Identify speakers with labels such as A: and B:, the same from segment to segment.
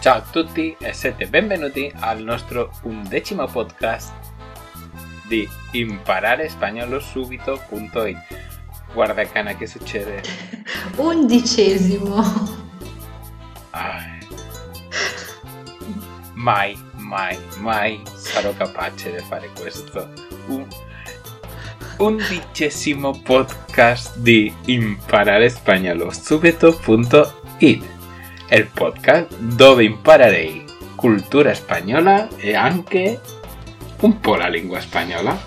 A: Ciao a tutti e siete benvenuti al nostro undecimo podcast di impararespagnolo.subito.it Guarda cana che succede.
B: Undicesimo.
A: Ai. Mai, mai, mai sarò capace di fare questo. Un undicesimo podcast di impararespagnolo.subito.it il podcast dove imparerei cultura spagnola e anche un po' la lingua spagnola.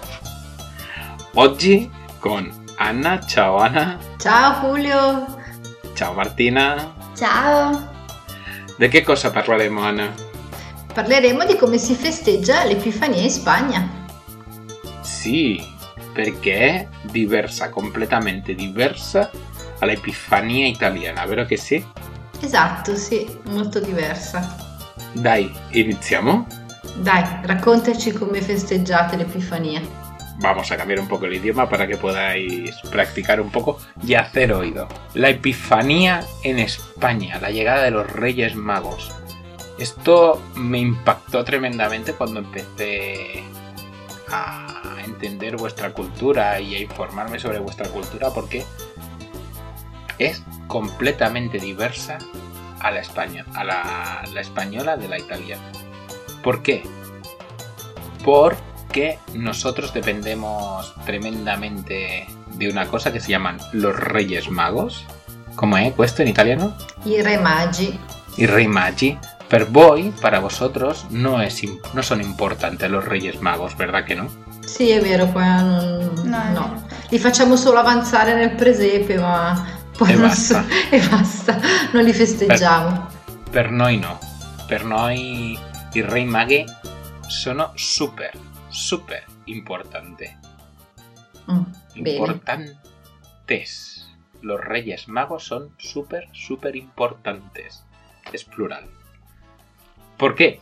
A: Oggi con Anna. Ciao Anna.
B: Ciao Julio.
A: Ciao Martina.
C: Ciao.
A: Di che cosa parleremo Anna?
B: Parleremo di come si festeggia l'Epifania in Spagna.
A: Sì, perché è diversa, completamente diversa all'Epifania italiana, vero che sì?
B: Esatto, sì, molto diversa.
A: Dai, iniziamo.
B: Dai, raccontaci come festeggiate l'Epifania.
A: Vamos a cambiar un poco el idioma para que podáis practicar un poco y hacer oído. La Epifanía en España, la llegada de los Reyes Magos. Esto me impactó tremendamente cuando empecé a entender vuestra cultura y a informarme sobre vuestra cultura porque es completamente diversa a la España, a la, la española de la italiana. ¿Por qué? Porque nosotros dependemos tremendamente de una cosa que se llaman los Reyes Magos. ¿Cómo es esto en italiano?
B: I Re Magi.
A: Y Rey Magi. Per voi, para vosotros, no, es, no son importantes los Reyes Magos, ¿verdad que no?
B: Sì, è vero, qua non...
C: No,
B: no. Li facciamo solo avanzare nel presepe, ma poi
A: E basta.
B: so- e basta, non li festeggiamo.
A: Per noi no. Per noi i Rei Maghi sono super, super importanti.
B: Mm, bene.
A: Importantes. Los Reyes Magos son súper, súper importantes. Es plural. ¿Por qué?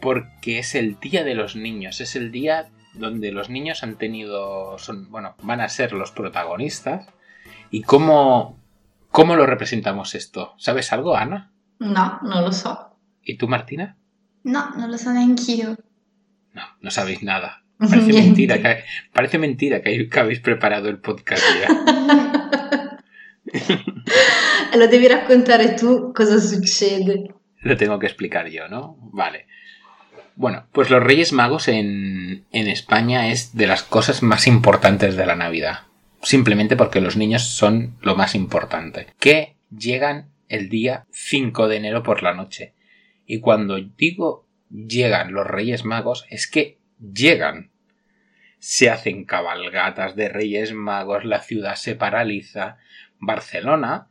A: Porque es el día de los niños. Es el día donde los niños han tenido. Son, bueno, van a ser los protagonistas. ¿Y cómo, cómo lo representamos esto? ¿Sabes algo, Ana?
B: No, non lo so.
A: ¿Y tú, Martina?
C: No, non lo so neanch'io.
A: No, no sabéis nada. Parece mentira, que, parece mentira que, que habéis preparado el podcast ya.
B: Lo devi raccontare tu cosa succede.
A: Lo tengo que explicar yo, ¿no? Vale. Bueno, pues los Reyes Magos en, en España es de las cosas más importantes de la Navidad. Simplemente porque los niños son lo más importante. Que llegan el día 5 de enero por la noche. Y cuando digo llegan los Reyes Magos, es que llegan. Se hacen cabalgatas de Reyes Magos, la ciudad se paraliza. Barcelona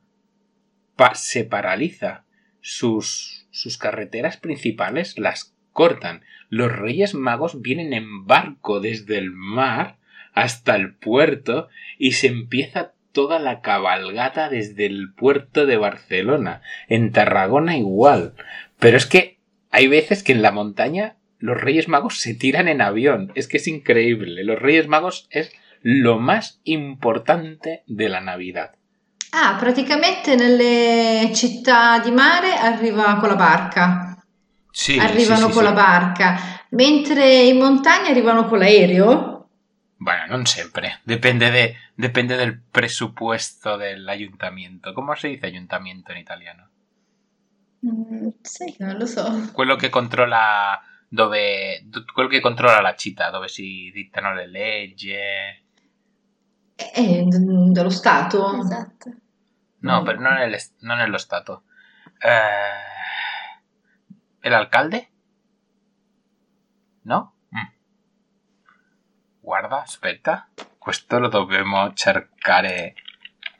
A: se paraliza sus, sus carreteras principales las cortan. Los Reyes Magos vienen en barco desde el mar hasta el puerto y se empieza toda la cabalgata desde el puerto de Barcelona. En Tarragona igual. Pero es que hay veces que en la montaña los Reyes Magos se tiran en avión. Es que es increíble. Los Reyes Magos es lo más importante de la Navidad.
B: Ah, praticamente nelle città di mare arriva con la barca.
A: Sí,
B: arrivano con la barca, mentre in montagna arrivano con l'aereo.
A: Bueno, non sempre. Depende, de, depende del presupuesto del ayuntamiento. ¿Cómo se dice ayuntamiento en italiano?
C: Mm, che non lo so.
A: Quello che controlla dove quello che controlla la città, dove si dittano le leggi.
B: Eh, dello Stato.
C: Esatto.
A: No,
B: Mm.
A: pero no en el, est- no nello Stato. Eh, ¿El alcalde? ¿No? Guarda, aspetta. Questo lo dobbiamo cercare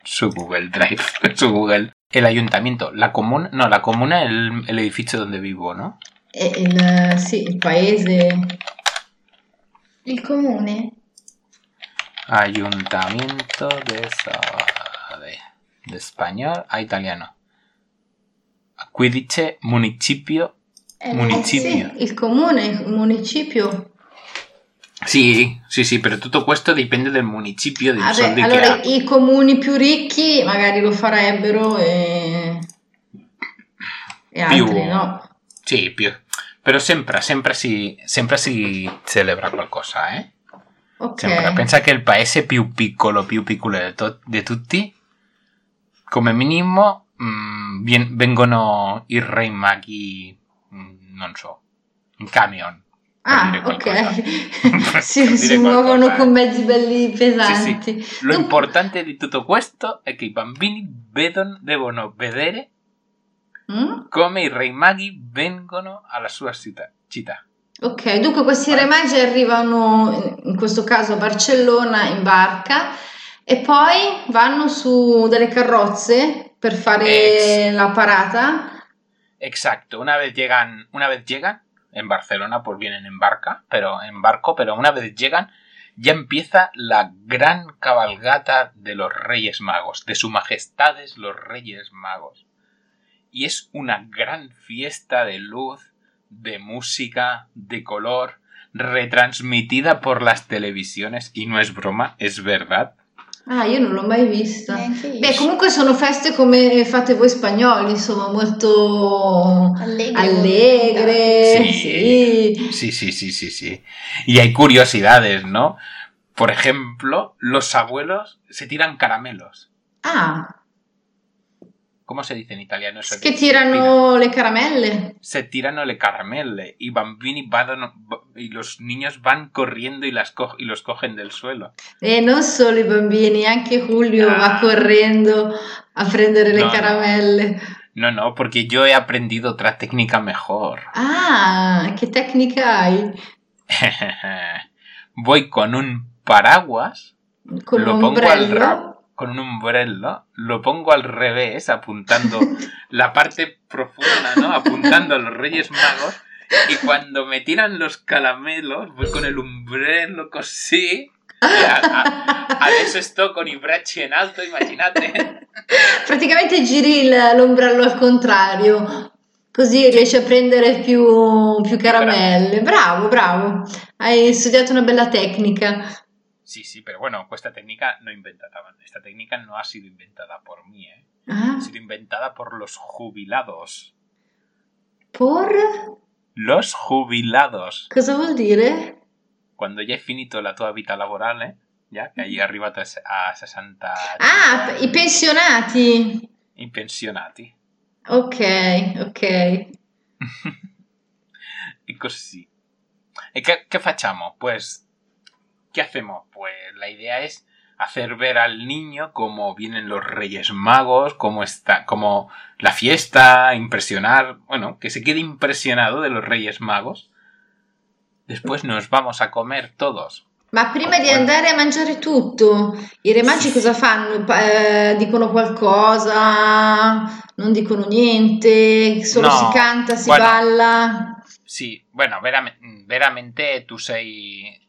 A: su Google Drive, su Google. El ayuntamiento, la comuna, no, la comuna es el, el edificio donde vivo, ¿no?
B: E il, sì, il paese.
C: Il comune?
A: Ayuntamiento de, Sa- de, español a italiano. Qui dice municipio.
C: Eh,
A: Municipio.
B: Il comune, municipio.
A: Sì, sì, sì, però tutto questo dipende dal municipio, soldi che
B: allora i comuni più ricchi magari lo farebbero e... e altri
A: Più-
B: no.
A: Sì, più. Però sempre, sempre si, sempre si celebra qualcosa, eh?
B: Ok.
A: Sempre. Pensa che il paese più piccolo, più piccolo di, to- di tutti, come minimo, mm, vien- vengono i re maghi, mm, non so, in camion.
B: Ah, ok.
A: qualcosa.
B: si, muovono
A: qualcosa,
B: con mezzi belli pesanti.
A: Lo
B: Dunque-
A: importante di tutto questo è che i bambini vedono, devono vedere
B: Mm?
A: come i re maghi vengono alla sua città. città.
B: Ok, dunque questi re magi arrivano, in questo caso a Barcellona, in barca e poi vanno su delle carrozze per fare
A: Ex.
B: la parata.
A: Exacto, una vez llegan, una vez llegan en Barcelona, pues vienen en barca, pero en barco, pero una vez llegan, ya empieza la gran cabalgata de los Reyes Magos, de su majestades los Reyes Magos. Y es una gran fiesta de luz, de música, de color, retransmitida por las televisiones, y no es broma, es verdad.
B: Ah, io non l'ho mai vista. Beh, comunque sono feste come fate voi spagnoli, insomma, molto
C: Allegre.
B: allegre.
A: Sí.
B: sì.
A: Sí, sí, sí, sí, sí. Y hay curiosidades, ¿no? Por ejemplo, los abuelos se tiran caramelos.
B: Ah,
A: ¿Cómo se dice en italiano eso?
B: che tirano le caramelle.
A: Se tirano le caramelle y bambini vadano- y los niños van corriendo y, las co- y los cogen del suelo.
B: E non solo i bambini, anche Julio
A: Ah.
B: va correndo a prendere le
A: No, no.
B: caramelle.
A: No, no, porque yo he aprendido otra técnica mejor.
B: Ah, che tecnica hai?
A: Voy con un paraguas
B: Con
A: lo
B: un
A: pongo al con un ombrello, lo pongo al revés, apuntando la parte profunda, ¿no? Apuntando a los Reyes Magos. Y cuando me tiran los caramelos, voy con el ombrello così. A- a- adesso sto con i bracci in alto, immaginate.
B: Praticamente giri l'ombrello al contrario, così riesci a prendere più, più caramelle. Bravo, bravo. Hai studiato una bella tecnica.
A: Sí, sí, pero bueno, esta técnica no inventada. Esta técnica no ha sido inventada por mí, ¿eh?
B: Ah,
A: Ha sido inventada por los jubilados.
B: por?
A: Los jubilados.
B: Cosa vuol dire?
A: quando ya hai finito la tua vita laborale, ya che hai arrivato a se- a 60
B: Ah, i pensionati.
A: i pensionati.
B: Ok, ok.
A: y così. ¿Y qué, qué facciamo? Pues, ¿qué hacemos? Pues la idea es hacer ver al niño cómo vienen los Reyes Magos, cómo está, cómo la fiesta, impresionar, bueno, que se quede impresionado de los Reyes Magos. Después nos vamos a comer todos.
B: Ma prima di andare a mangiare tutto, i re magi cosa fanno? Eh, dicono qualcosa? Non dicono niente? Solo
A: No,
B: si canta, si
A: bueno.
B: balla?
A: Sí, bueno, verame- veramente tú sei...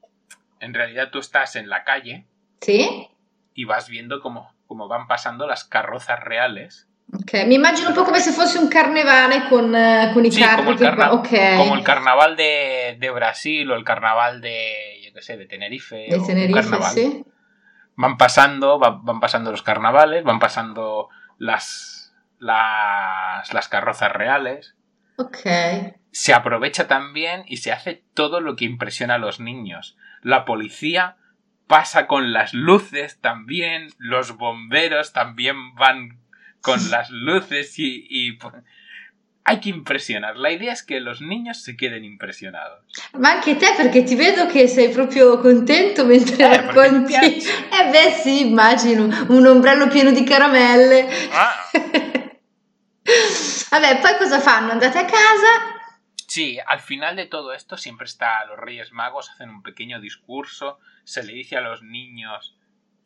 A: En realidad tú estás en la calle y vas viendo cómo, cómo van pasando las carrozas reales.
B: Ok, mi immagino un po' come se fosse un carnevale con, eh, con i
A: Sí,
B: carri
A: como el,
B: che
A: carna-
B: ok.
A: como el carnaval de, de Brasil o el carnaval de, yo qué sé, de Tenerife.
B: De Tenerife,
A: carnaval.
B: sì.
A: Van pasando, va- van pasando los carnavales, van pasando las, las, las carrozas reales.
B: Ok.
A: Se aprovecha también y se hace todo lo que impresiona a los niños. La policía pasa con las luces también, los bomberos también van con las luces y, y, pues, hay que impresionar. La idea es que los niños se queden impresionados.
B: Ma anche te perché ti vedo che sei proprio contento mentre
A: Eh,
B: racconti. Eh beh sì, immagino, un ombrello pieno di caramelle.
A: Ah.
B: Vabbè, poi cosa fanno? Andate a casa?
A: Sí, al final de todo esto siempre está los Reyes Magos, hacen un pequeño discurso, se le dice a los niños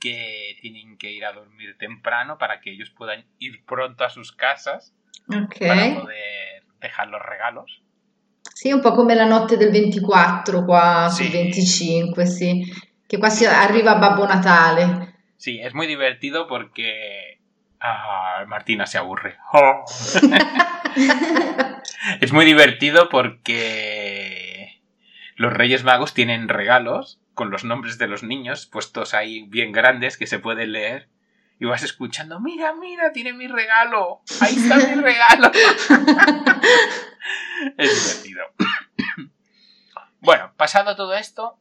A: que tienen que ir a dormir temprano para que ellos puedan ir pronto a sus casas
B: Ok.
A: para poder dejar los regalos.
B: Sì, un po' come la notte del 24 qua
A: Sì.
B: sul 25, sì. Che qua si arriva Babbo Natale.
A: Sí, es muy divertido porque ah, Martina se aburre. Oh. es muy divertido porque los Reyes Magos tienen regalos con los nombres de los niños puestos ahí bien grandes que se pueden leer y vas escuchando, mira, mira, tiene mi regalo, ahí está mi regalo. es divertido. bueno, pasado todo esto,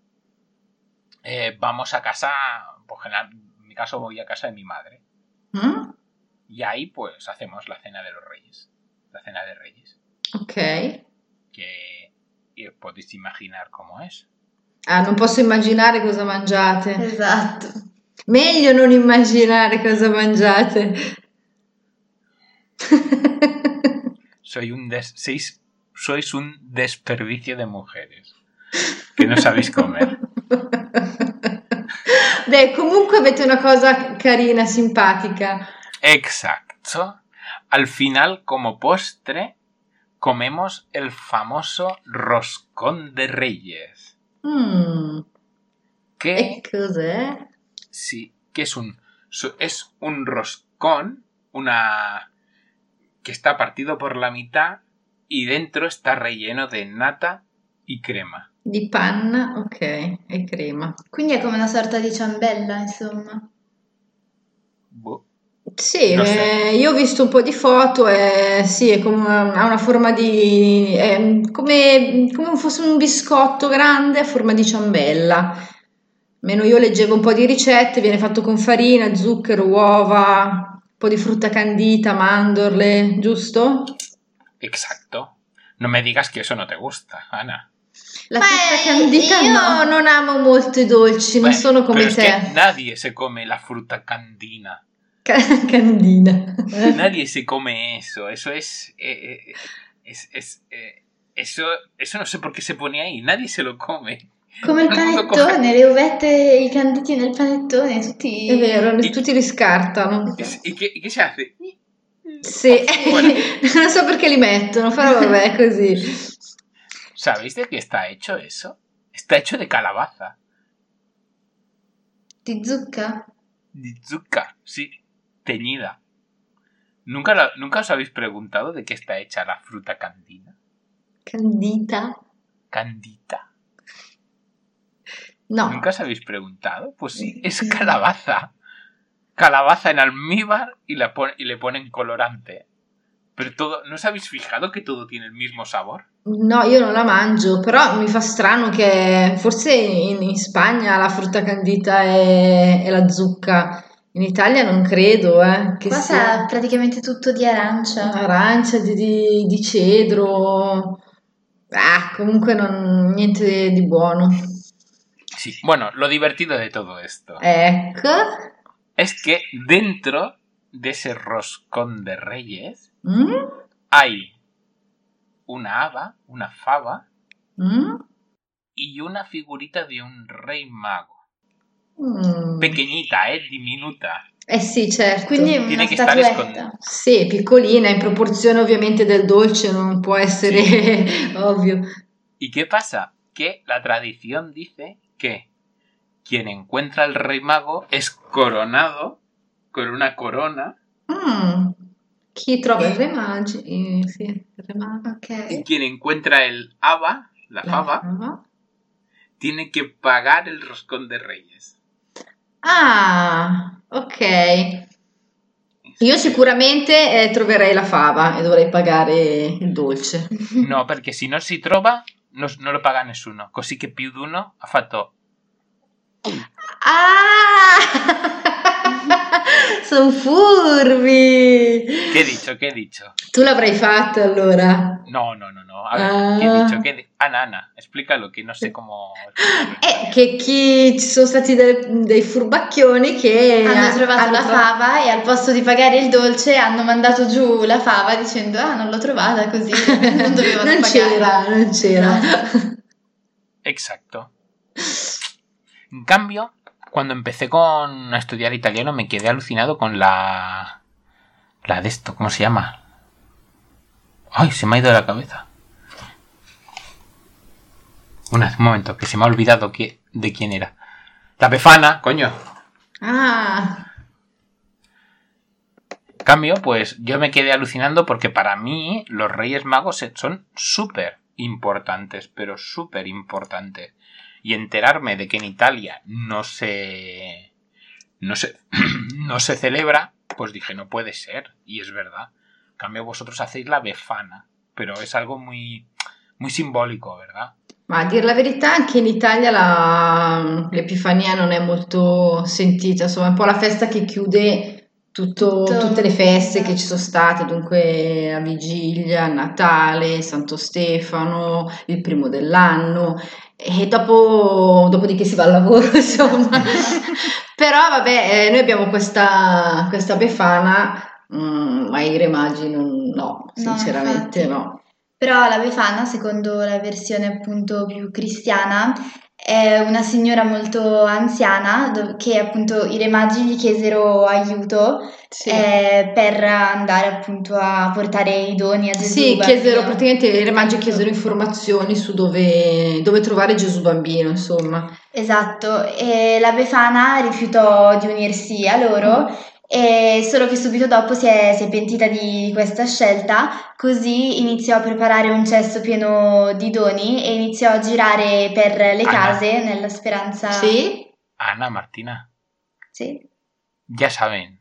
A: eh, vamos a casa, por general, en mi caso voy a casa de mi madre.
B: Mm?
A: Y ahí pues hacemos la cena de los reyes, la cena de reyes,
B: Ok.
A: que y podéis imaginar cómo es.
B: Ah, non posso immaginare cosa mangiate.
C: Esatto.
B: Meglio non immaginare cosa mangiate.
A: Soy un des- sois, sois un desperdicio de mujeres que no sabéis comer.
B: Beh, comunque avete una cosa carina, simpatica.
A: Exacto. Al final, como postre, comemos el famoso roscón de reyes.
B: Mm,
A: Que,
B: E cos'è?
A: sí, que es un, es un roscón, una que está partido por la mitad y dentro está relleno de nata y crema.
B: Di panna, ok, e crema.
C: Quindi è come una sorta di ciambella, insomma.
A: Boh.
B: Sì, eh, io ho visto un po' di foto e sì, è come, ha una forma di... è come, come fosse un biscotto grande a forma di ciambella. Meno io leggevo un po' di ricette, viene fatto con farina, zucchero, uova, un po' di frutta candita, mandorle, giusto?
A: Exacto. No me digas que eso no te gusta, Ana.
B: La
C: Beh,
B: frutta candita
C: io-
B: no, non amo molto i dolci, non
A: Beh,
B: sono come te.
A: nadie se come la fruta candina.
B: Ca- Candina.
A: Nadie se come eso. Eso es. eh, eh, es, es, eh, eso, eso no sé por qué se pone ahí. Nadie se lo come.
C: Come il panettone, le uvette, i canditi nel panettone, tutti...
B: È vero,
A: I-
B: tutti li scartano.
A: ¿Y qué, y qué se hace?
B: Sì,
A: Bueno.
B: non so perché li mettono, però vabbè, così.
A: ¿Sabéis de qué está hecho eso? Está hecho de calabaza.
C: Di zucca?
A: De zucca, sí. Teñida. ¿Nunca, la- ¿Nunca os habéis preguntado de qué está hecha la fruta candina?
B: Candita?
A: Candita.
B: No.
A: ¿Nunca os habéis preguntado? Pues sí, es calabaza. Calabaza en almíbar y, la pon- y le ponen colorante. Pero todo, ¿no os habéis fijado que todo tiene el mismo sabor?
B: No, io non la mangio, però mi fa strano che forse in, in Spagna la frutta candita è, è la zucca. In Italia non credo, eh, che
C: Qua
B: sia
C: sa praticamente tutto di arancia.
B: arancia, di, di- di cedro. Ah, comunque non, niente di buono.
A: Sí. Bueno, lo divertido de todo esto
B: Ecco.
A: es que dentro de ese roscón de reyes
B: Mm?
A: hay una haba, una fava
B: Mm?
A: y una figurita de un rey mago.
B: Mm.
A: Pequeñita, eh, diminuta.
B: Eh sì, certo.
C: Quindi è una statuetta.
B: Sì, piccolina, in proporzione ovviamente del dolce, non può essere ovvio.
A: ¿Y qué pasa? Que la tradición dice que quien encuentra al rey mago es coronado con una corona
B: Mm. Chi trova il re magi? eh, sì, il re mago.
C: Ok.
A: y quien encuentra el haba, la
B: La
A: fava, tiene que pagar el roscón de reyes.
B: Ah, ok. Io sicuramente eh, troverei la fava e dovrei pagare il dolce.
A: No, perché se non si trova no, non lo paga nessuno. Così che più di uno ha fatto
B: Ah! Sono furbi!
A: ¿Qué he dicho? ¿Qué he dicho?
B: Tu l'avrai fatto allora.
A: No, no, no, no. A ver,
B: Ah.
A: ¿qué he dicho? ¿Qué he di- Ana, Ana, explícalo, que no sé cómo...
B: Eh, che chi ci sono stati dei, dei furbacchioni che
C: Hanno trovato
B: hanno
C: la
B: tro-
C: fava e al posto di pagare il dolce hanno mandato giù la fava dicendo ah non l'ho trovata così non dovevano
B: non
C: pagare.
B: c'era, non c'era.
A: Exacto. En cambio, cuando empecé con a estudiar italiano me quedé alucinado con la... La de esto, ¿cómo se llama? Ay, se me ha ido de la cabeza. Una, un momento, que se me ha olvidado que, de quién era. La Befana, coño.
B: Ah,
A: cambio, pues yo me quedé alucinando porque para mí los Reyes Magos son súper importantes, pero súper importantes. Y enterarme de que en Italia no se no se, no se celebra, pues dije, no puede ser. Y es verdad. En cambio, vosotros hacéis la befana, però è algo muy, muy simbolico, ¿verdad?
B: Ma a dire la verità, anche in Italia la, l'Epifania non è molto sentita, insomma, un po' la festa che chiude tutto, tutto. tutte le feste che ci sono state, dunque la vigilia, Natale, Santo Stefano, il primo dell'anno e dopo, dopodiché si va al lavoro, insomma. Però vabbè, eh, noi abbiamo questa, questa Befana, mm, ma i Re Magi non, no, sinceramente no. no.
C: Però la Befana, secondo la versione appunto più cristiana, è una signora molto anziana che appunto i re magi gli chiesero aiuto sì. eh, per andare appunto a portare i doni a Gesù.
B: Sì, chiesero, praticamente i re magi chiesero informazioni su dove, dove trovare Gesù bambino, insomma.
C: Esatto, e la Befana rifiutò di unirsi a loro. E solo che subito dopo si è, si è pentita di questa scelta, così iniziò a preparare un cesto pieno di doni e iniziò a girare per le Anna. case nella speranza...
B: Sì?
A: Anna, Martina.
C: Sì?
A: Già saben,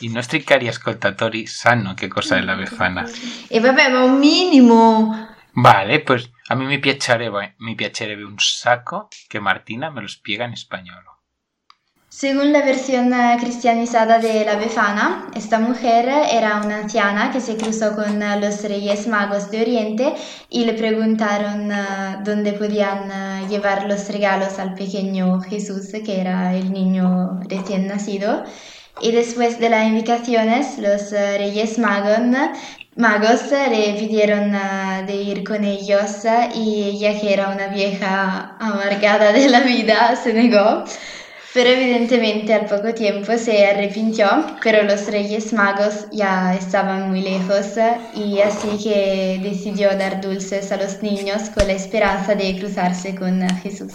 A: i nostri cari ascoltatori sanno che cosa è la Befana.
B: E vabbè, ma un minimo...
A: Vale, pues a mí me piacerebbe, mi piacerebbe un sacco che Martina me lo spiega in spagnolo.
C: Según la versión eh, cristianizada de la Befana, esta mujer era una anciana que se cruzó con eh, los reyes magos de Oriente y le preguntaron eh, dónde podían llevar los regalos al pequeño Jesús, que era el niño recién nacido. Y después de las indicaciones, los reyes magos, magos le pidieron de ir con ellos y ella, que era una vieja amargada de la vida, se negó. Pero evidentemente al poco tiempo se arrepintió, pero los Reyes Magos ya estaban muy lejos y así que decidió dar dulces a los niños con la esperanza de cruzarse con Jesús.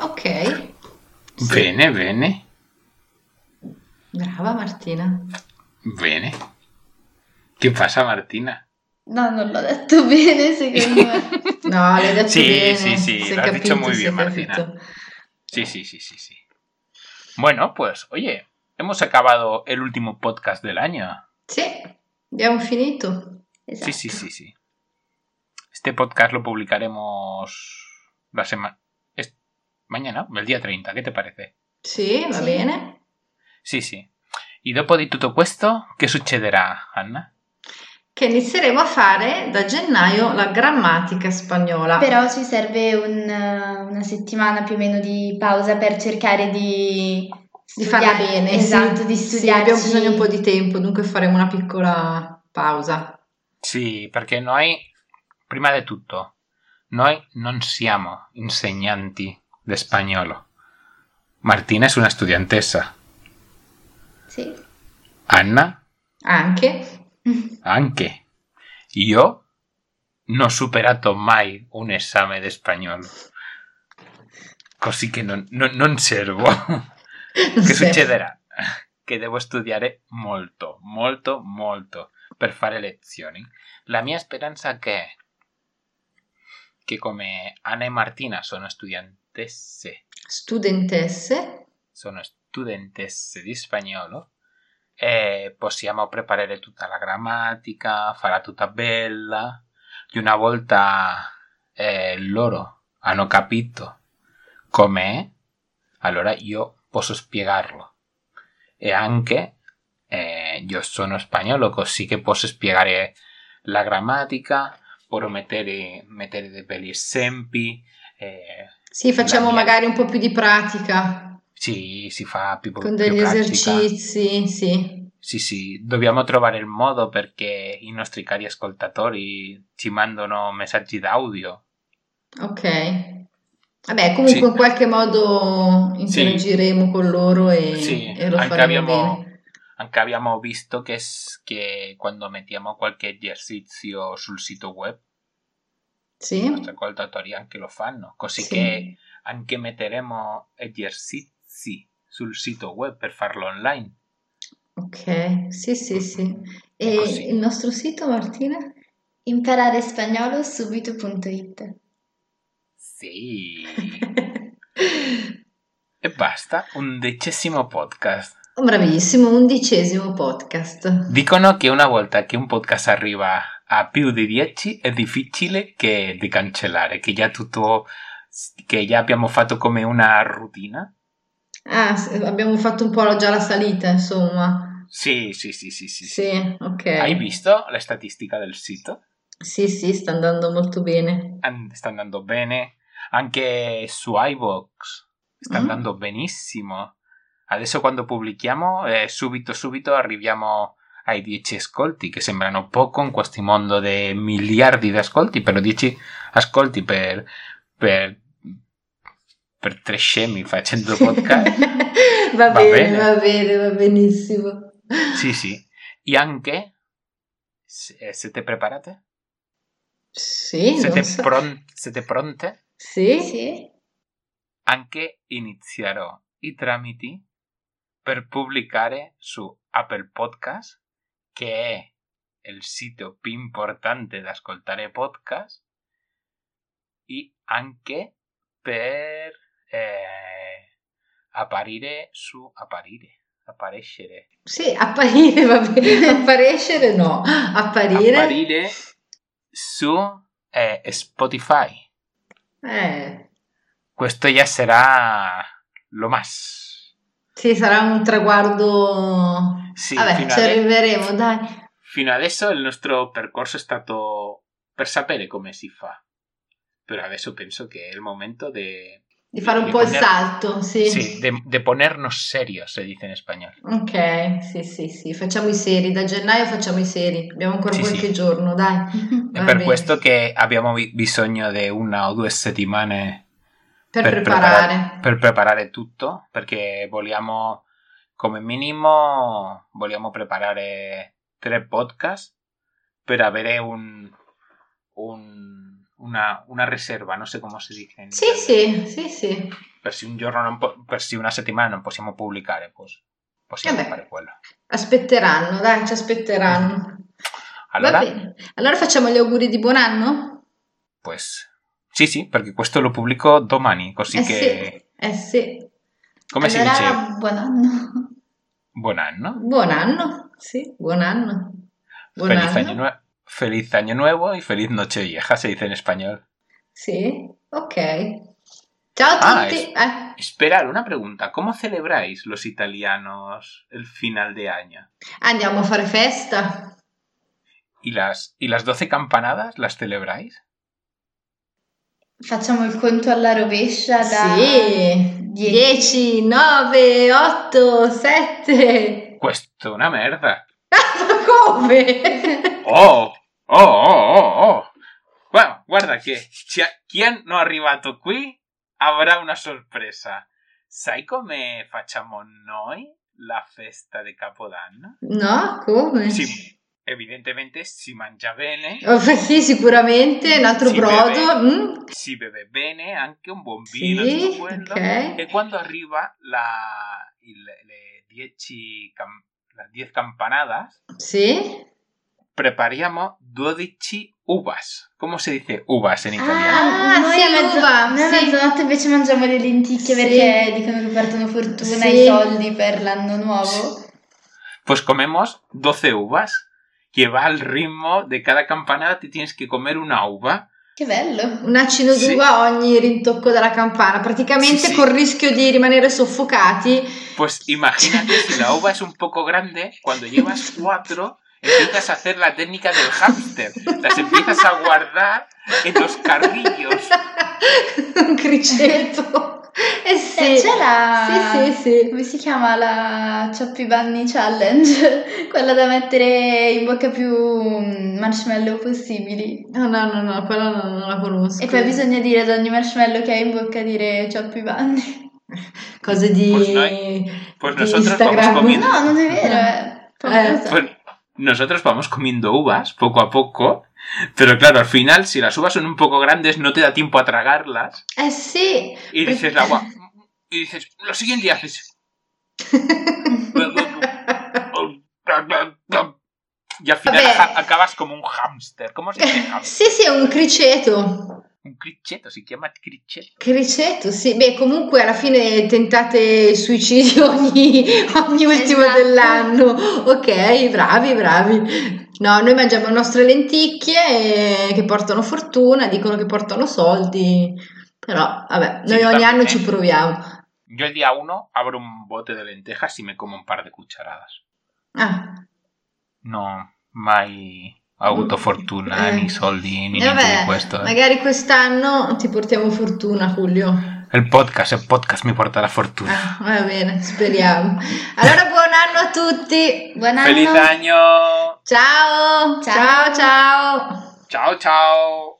B: Ok.
A: Bene, bene.
B: Brava Martina.
A: Bene. Che passa Martina?
C: No, non l'ho detto bene secondo me.
B: no, l'hai detto
A: sì,
B: bene.
A: Sì, sì, sì, l'ha detto muy bien Martina. Capito. Sí, sí, sí, sí, sí. Bueno, pues, oye, hemos acabado el último podcast del año.
B: Sí, ya hemos finito.
A: Sí, sí, sí, sí. Este podcast lo publicaremos la semana. Mañana, el día 30, ¿qué te parece?
B: Sí, va bien.
A: Sí, sí. Y dopo di tutto questo, che succederà, Anna?
B: Che inizieremo a fare da gennaio la grammatica spagnola.
C: Però ci serve un, una settimana più o meno di pausa per cercare di,
B: di farla bene.
C: Esatto, sì. di studiare.
B: Sì, abbiamo bisogno un po' di tempo, dunque faremo una piccola pausa.
A: Sì, perché noi, prima di tutto, noi non siamo insegnanti di spagnolo. Martina è una studentessa.
C: Sì.
A: Anna?
B: Anche.
A: Anche io non ho superato mai un esame di spagnolo. Così che non, non, non servo. che succederà? Che devo studiare molto, molto, molto per fare lezioni. La mia speranza è che come Anna e Martina sono studentesse.
B: Studentesse?
A: Sono studentesse di spagnolo e possiamo preparare tutta la grammatica, farà tutta bella. E una volta eh, loro hanno capito com'è, allora io posso spiegarlo. E anche eh, io sono spagnolo, così che posso spiegare la grammatica, posso mettere, mettere dei belli esempi. Eh,
B: sì, facciamo mia... magari un po' più di pratica.
A: Sì, si fa più
B: Con degli esercizi, sì.
A: Sì, sì, dobbiamo trovare il modo perché i nostri cari ascoltatori ci mandano messaggi d'audio.
B: Ok. Vabbè, comunque sì. in qualche modo interagiremo sì. con loro e, sì. e lo
A: anche
B: faremo
A: abbiamo,
B: bene.
A: Anche abbiamo visto che, che quando mettiamo qualche esercizio sul sito web,
B: sì.
A: i nostri ascoltatori anche lo fanno, così che anche metteremo esercizi sì sul sito web per farlo online.
B: Ok, sì, sì, sì. E il nostro sito, Martina?
C: Imparare spagnolo subito.it.
A: Sì. E basta, undicesimo podcast.
B: Bravissimo, undicesimo podcast.
A: Dicono che una volta che un podcast arriva a più di 10 è difficile che di cancellare, che già tutto che già abbiamo fatto come una routine.
B: Ah, abbiamo fatto un po' già la salita, insomma.
A: Sì, sì, sì, sì, sì.
B: Sì, ok.
A: Hai visto la statistica del sito?
B: Sì, sì, sta andando molto bene.
A: An- sta andando bene. Anche su iVox sta
B: Mm.
A: andando benissimo. Adesso quando pubblichiamo, eh, subito, subito arriviamo ai 10 ascolti, che sembrano poco in questo mondo di miliardi di ascolti, però 10 ascolti per, per, per tre scemi facendo podcast.
B: va,
A: Va
B: bene,
A: bene.
B: va bene, va benissimo.
A: sì, sì. E anche, se- eh, siete preparate?
B: Sì,
A: Siete,
B: so.
A: pron- siete pronte?
B: Sì?
C: Sì.
A: Anche inizierò i tramiti per pubblicare su Apple Podcast, che è il sito più importante da ascoltare podcast, e anche per eh, apparire su apparire, apparecere,
B: Sì, apparire va bene, apparecere no, apparire.
A: apparire su eh, Spotify.
B: Eh,
A: Questo già sarà lo más.
B: sì, sarà un traguardo...
A: Sì,
B: Vabbè, ci arriveremo, dai.
A: Fino adesso il nostro percorso è stato per sapere come si fa. Però adesso penso che è il momento di...
B: Di fare un
A: di
B: po' il
A: poner-
B: salto, sì.
A: Sí, de, de ponernos serios, se dice in spagnolo.
B: Ok, sì, sì, sì, facciamo i seri, da gennaio facciamo i seri, abbiamo ancora
A: Sì,
B: qualche
A: sì.
B: giorno, dai.
A: È
B: Va
A: per
B: bene.
A: questo che abbiamo bi- bisogno di una o due settimane
B: Per,
A: per
B: preparare.
A: preparare- per preparare tutto, perché vogliamo, come minimo, vogliamo preparare tre podcast per avere un, un- una, una riserva, non so come si dice. in
B: Sì, sì, sì, sì.
A: Per se un giorno, non po- per se una settimana non possiamo pubblicare, pues, possiamo
B: Vabbè.
A: fare quello.
B: Aspetteranno, dai, ci aspetteranno.
A: Allora.
B: Allora facciamo gli auguri di buon anno?
A: pues, sì, sì, perché questo lo pubblico domani, così
B: eh
A: che,
B: sì, eh sì.
A: come si
C: allora,
A: dice,
C: buon anno.
A: buon anno.
B: Buon anno, sì, buon anno. Buon
A: Feliz
B: anno.
A: año, feliz año nuevo y feliz noche vieja, se dice en español.
B: Sì, ok. Ciao a
A: Ah,
B: tutti.
A: es-
B: Eh,
A: Esperar, una pregunta. ¿Cómo celebráis los italianos el final de año?
B: andiamo a fare festa.
A: ¿Y las, ¿Y las 12 campanadas las celebráis?
C: Facciamo il conto alla rovescia da
B: Sì.
C: 10.
B: 10, 9, 8, 7.
A: Questo una merda.
B: Come?
A: Oh, oh, oh, oh, oh. Guarda che chi non è arrivato qui avrà una sorpresa. Sai come facciamo noi la festa di Capodanno?
B: No, come?
A: Sì, evidentemente si mangia bene,
B: Oh, sì, sicuramente, un altro
A: Si
B: brodo. mm?
A: si beve bene, anche un buon vino,
B: Sì,
A: quello.
B: ok.
A: E quando arriva la, il- le 10 cam- las 10 campanadas,
B: Sì.
A: prepariamo 12 uvas. ¿Cómo se dice uvas en italiano?
B: Ah,
C: noi
B: sì,
C: a, mezzo-
B: l'uva,
C: noi a
B: sì.
C: mezzanotte invece mangiamo le lenticchie
B: Sì.
C: perché dicono che portano fortuna
B: Sì.
C: e soldi per l'anno nuovo.
A: Pues comemos 12 uvas, que va al ritmo de cada campanada te tienes que comer una uva.
C: Che bello!
B: Un acino
A: Sì.
B: d'uva a ogni rintocco della campana, praticamente
A: Sì, sì.
B: col rischio di rimanere soffocati.
A: Pues imagínate si la uva es un poco grande, cuando llevas cuatro empiezas a hacer la técnica del hámster. Las empiezas a guardar en los carrillos.
B: Un criceto. Eh sì.
C: Eh, c'è la...
B: Sì, sì, sì.
C: Come si chiama la Cioppi Bunny Challenge? Quella da mettere in bocca più mm, marshmallow possibili.
B: No, no, no, no, quella non, non la conosco.
C: E poi bisogna dire ad ogni marshmallow che hai in bocca dire Cioppi Bunny.
B: Cose di,
A: Pues noi- pues
B: di
A: nosotros
B: Instagram.
A: comiendo.
C: No, non è vero, è famosa.
A: Pues nosotros vamos comiendo uvas poco a poco, pero claro, al final, si las uvas son un poco grandes, no te da tiempo a tragarlas.
B: Eh sì.
A: Y dices la agua. Y dices, lo siguiente haces. Y al final acabas como un hámster. ¿Cómo se dice hámster?
B: Sì, sì, è un criceto.
A: Un criceto, si chiama criceto.
B: Criceto, sì. Beh, comunque alla fine tentate suicidio ogni, ogni ultimo
C: Esatto.
B: dell'anno. Ok, bravi, bravi. No, noi mangiamo le nostre lenticchie eh, che portano fortuna, dicono che portano soldi. Però, vabbè, noi ogni
A: también,
B: anno
A: eh.
B: ci proviamo.
A: Yo el día uno abro un bote de lentejas y me como un par de cucharadas.
B: Ah,
A: No, mai avuto fortuna,
B: Eh.
A: ni soldi, ni
B: e
A: niente di
B: vabbè,
A: questo. eh.
B: magari quest'anno ti portiamo fortuna, Julio.
A: El podcast, el podcast mi porta la fortuna.
B: Ah, va bene, speriamo. Allora, buon anno a tutti.
C: Buon anno.
A: ¡Feliz año!
B: Ciao, ciao,
C: Ciao.
B: ciao.
A: ¡Chao, chao!